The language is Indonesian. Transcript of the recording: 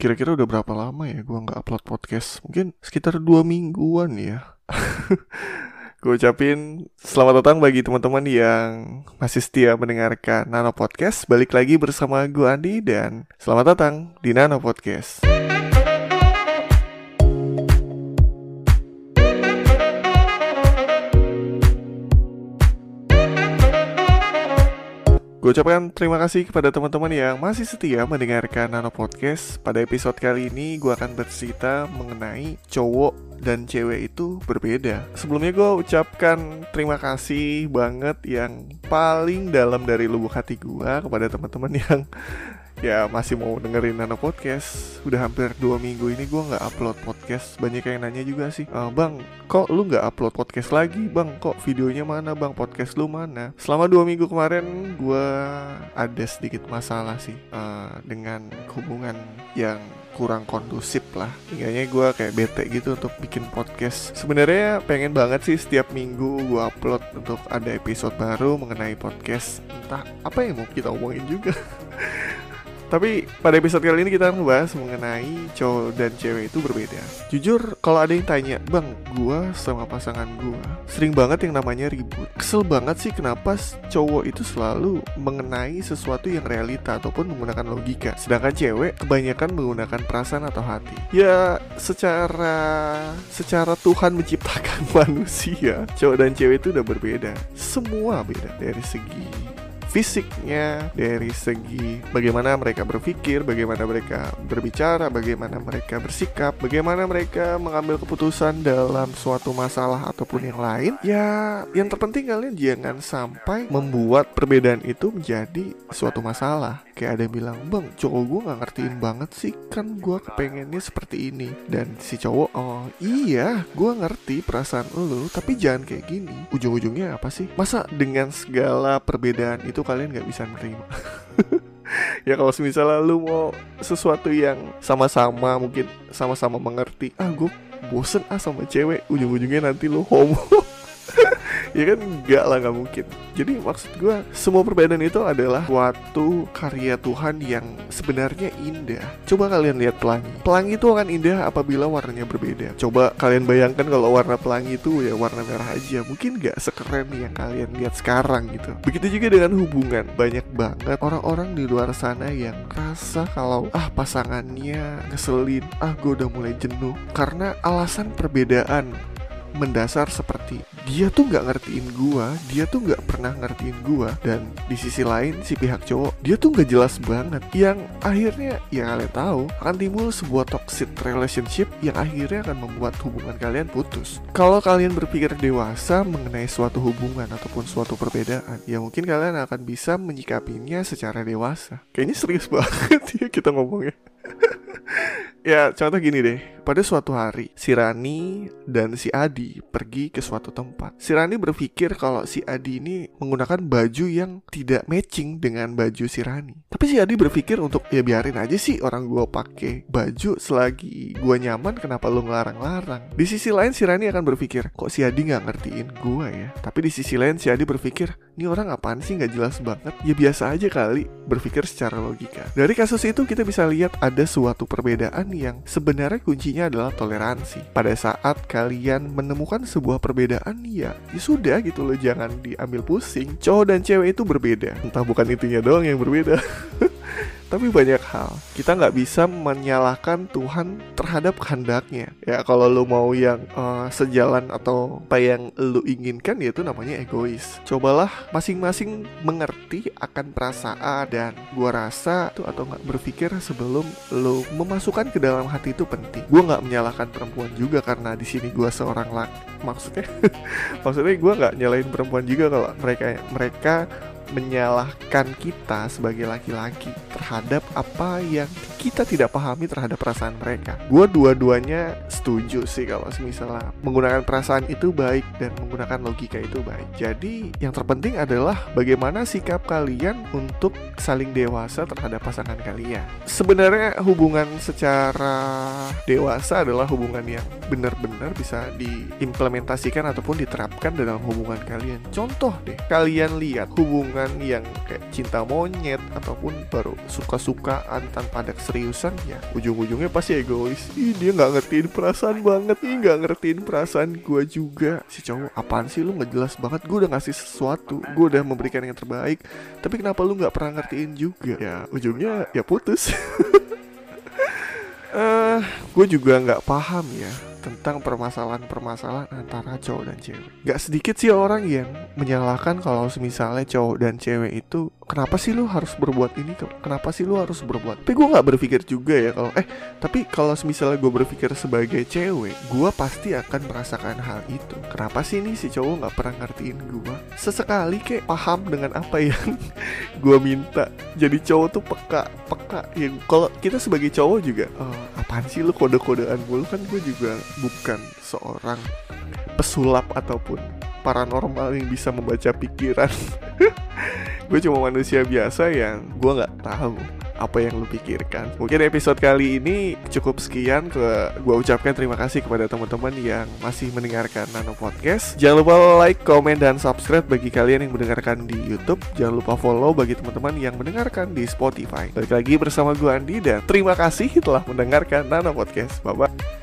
Kira-kira udah berapa lama ya gue nggak upload podcast? Mungkin sekitar dua mingguan ya. gue ucapin selamat datang bagi teman-teman yang masih setia mendengarkan Nano Podcast. Balik lagi bersama gue Andi dan selamat datang di Nano Podcast. Gue ucapkan terima kasih kepada teman-teman yang masih setia mendengarkan Nano Podcast. Pada episode kali ini gue akan bercerita mengenai cowok dan cewek itu berbeda. Sebelumnya gue ucapkan terima kasih banget yang paling dalam dari lubuk hati gue kepada teman-teman yang ya masih mau dengerin Nano Podcast Udah hampir dua minggu ini gue nggak upload podcast Banyak yang nanya juga sih e, Bang, kok lu nggak upload podcast lagi? Bang, kok videonya mana bang? Podcast lu mana? Selama dua minggu kemarin gue ada sedikit masalah sih uh, Dengan hubungan yang kurang kondusif lah Tinggalnya gue kayak bete gitu untuk bikin podcast Sebenarnya pengen banget sih setiap minggu gue upload untuk ada episode baru mengenai podcast Entah apa yang mau kita omongin juga Tapi pada episode kali ini kita membahas mengenai cowok dan cewek itu berbeda. Jujur, kalau ada yang tanya, bang, gua sama pasangan gua sering banget yang namanya ribut. Kesel banget sih kenapa cowok itu selalu mengenai sesuatu yang realita ataupun menggunakan logika, sedangkan cewek kebanyakan menggunakan perasaan atau hati. Ya, secara secara Tuhan menciptakan manusia, cowok dan cewek itu udah berbeda. Semua beda dari segi fisiknya, dari segi bagaimana mereka berpikir, bagaimana mereka berbicara, bagaimana mereka bersikap, bagaimana mereka mengambil keputusan dalam suatu masalah ataupun yang lain. Ya, yang terpenting kalian jangan sampai membuat perbedaan itu menjadi suatu masalah. Kayak ada yang bilang, bang, cowok gue gak ngertiin banget sih, kan gue kepengennya seperti ini. Dan si cowok, oh iya, gue ngerti perasaan lo, tapi jangan kayak gini. Ujung-ujungnya apa sih? Masa dengan segala perbedaan itu kalian gak bisa nerima? ya kalau misalnya lu mau sesuatu yang sama-sama mungkin sama-sama mengerti ah gue bosen ah sama cewek ujung-ujungnya nanti lu homo ya kan enggak lah nggak mungkin. Jadi maksud gue semua perbedaan itu adalah suatu karya Tuhan yang sebenarnya indah. Coba kalian lihat pelangi. Pelangi itu akan indah apabila warnanya berbeda. Coba kalian bayangkan kalau warna pelangi itu ya warna merah aja. Mungkin nggak sekeren yang kalian lihat sekarang gitu. Begitu juga dengan hubungan. Banyak banget orang-orang di luar sana yang rasa kalau ah pasangannya ngeselin. Ah gue udah mulai jenuh. Karena alasan perbedaan mendasar seperti dia tuh nggak ngertiin gua, dia tuh nggak pernah ngertiin gua dan di sisi lain si pihak cowok dia tuh nggak jelas banget yang akhirnya ya kalian tahu akan timbul sebuah toxic relationship yang akhirnya akan membuat hubungan kalian putus. Kalau kalian berpikir dewasa mengenai suatu hubungan ataupun suatu perbedaan, ya mungkin kalian akan bisa menyikapinya secara dewasa. Kayaknya serius banget ya kita ngomongnya. ya contoh gini deh pada suatu hari si Rani dan si Adi pergi ke suatu tempat. Si Rani berpikir kalau si Adi ini menggunakan baju yang tidak matching dengan baju si Rani. Tapi si Adi berpikir untuk ya biarin aja sih orang gue pakai baju selagi gue nyaman kenapa lo ngelarang-larang? Di sisi lain si Rani akan berpikir kok si Adi nggak ngertiin gue ya? Tapi di sisi lain si Adi berpikir ini orang apaan sih? Nggak jelas banget. Ya biasa aja kali berpikir secara logika. Dari kasus itu kita bisa lihat ada suatu perbedaan yang sebenarnya kuncinya adalah toleransi. Pada saat kalian menemukan sebuah perbedaan ya, ya sudah gitu loh jangan diambil pusing. Cowok dan cewek itu berbeda. Entah bukan intinya doang yang berbeda. tapi banyak hal. Kita nggak bisa menyalahkan Tuhan terhadap kehendaknya. Ya kalau lu mau yang uh, sejalan atau apa yang lu inginkan ya itu namanya egois. Cobalah masing-masing mengerti akan perasaan dan gua rasa tuh atau nggak berpikir sebelum lu memasukkan ke dalam hati itu penting. Gua nggak menyalahkan perempuan juga karena di sini gua seorang laki maksudnya maksudnya gua nggak nyalain perempuan juga kalau mereka mereka menyalahkan kita sebagai laki-laki terhadap apa yang kita tidak pahami terhadap perasaan mereka. Gue dua-duanya setuju sih kalau misalnya menggunakan perasaan itu baik dan menggunakan logika itu baik. Jadi yang terpenting adalah bagaimana sikap kalian untuk saling dewasa terhadap pasangan kalian. Sebenarnya hubungan secara dewasa adalah hubungan yang benar-benar bisa diimplementasikan ataupun diterapkan dalam hubungan kalian. Contoh deh, kalian lihat hubungan yang kayak cinta monyet ataupun baru suka-sukaan tanpa ada seriusan ya. Ujung-ujungnya pasti egois. Ih dia nggak ngertiin perasaan banget. Ih nggak ngertiin perasaan gue juga. Si cowok apaan sih lu? Nggak jelas banget. Gue udah ngasih sesuatu. Gue udah memberikan yang terbaik. Tapi kenapa lu nggak pernah ngertiin juga? Ya ujungnya ya putus. Eh, uh, gue juga nggak paham ya tentang permasalahan-permasalahan antara cowok dan cewek. Gak sedikit sih orang yang menyalahkan kalau misalnya cowok dan cewek itu kenapa sih lu harus berbuat ini? Kenapa sih lu harus berbuat? Tapi gue nggak berpikir juga ya kalau eh tapi kalau misalnya gue berpikir sebagai cewek, gue pasti akan merasakan hal itu. Kenapa sih nih si cowok nggak pernah ngertiin gue? Sesekali kayak paham dengan apa yang gue minta. Jadi cowok tuh peka, peka. Yang kalau kita sebagai cowok juga, oh, apaan sih lu kode-kodean mulu kan gue juga bukan seorang pesulap ataupun paranormal yang bisa membaca pikiran. gue cuma manusia biasa yang gue nggak tahu apa yang lu pikirkan. Mungkin episode kali ini cukup sekian ke gue ucapkan terima kasih kepada teman-teman yang masih mendengarkan Nano Podcast. Jangan lupa like, comment dan subscribe bagi kalian yang mendengarkan di YouTube. Jangan lupa follow bagi teman-teman yang mendengarkan di Spotify. Balik lagi bersama gue Andi dan terima kasih telah mendengarkan Nano Podcast. Bye bye.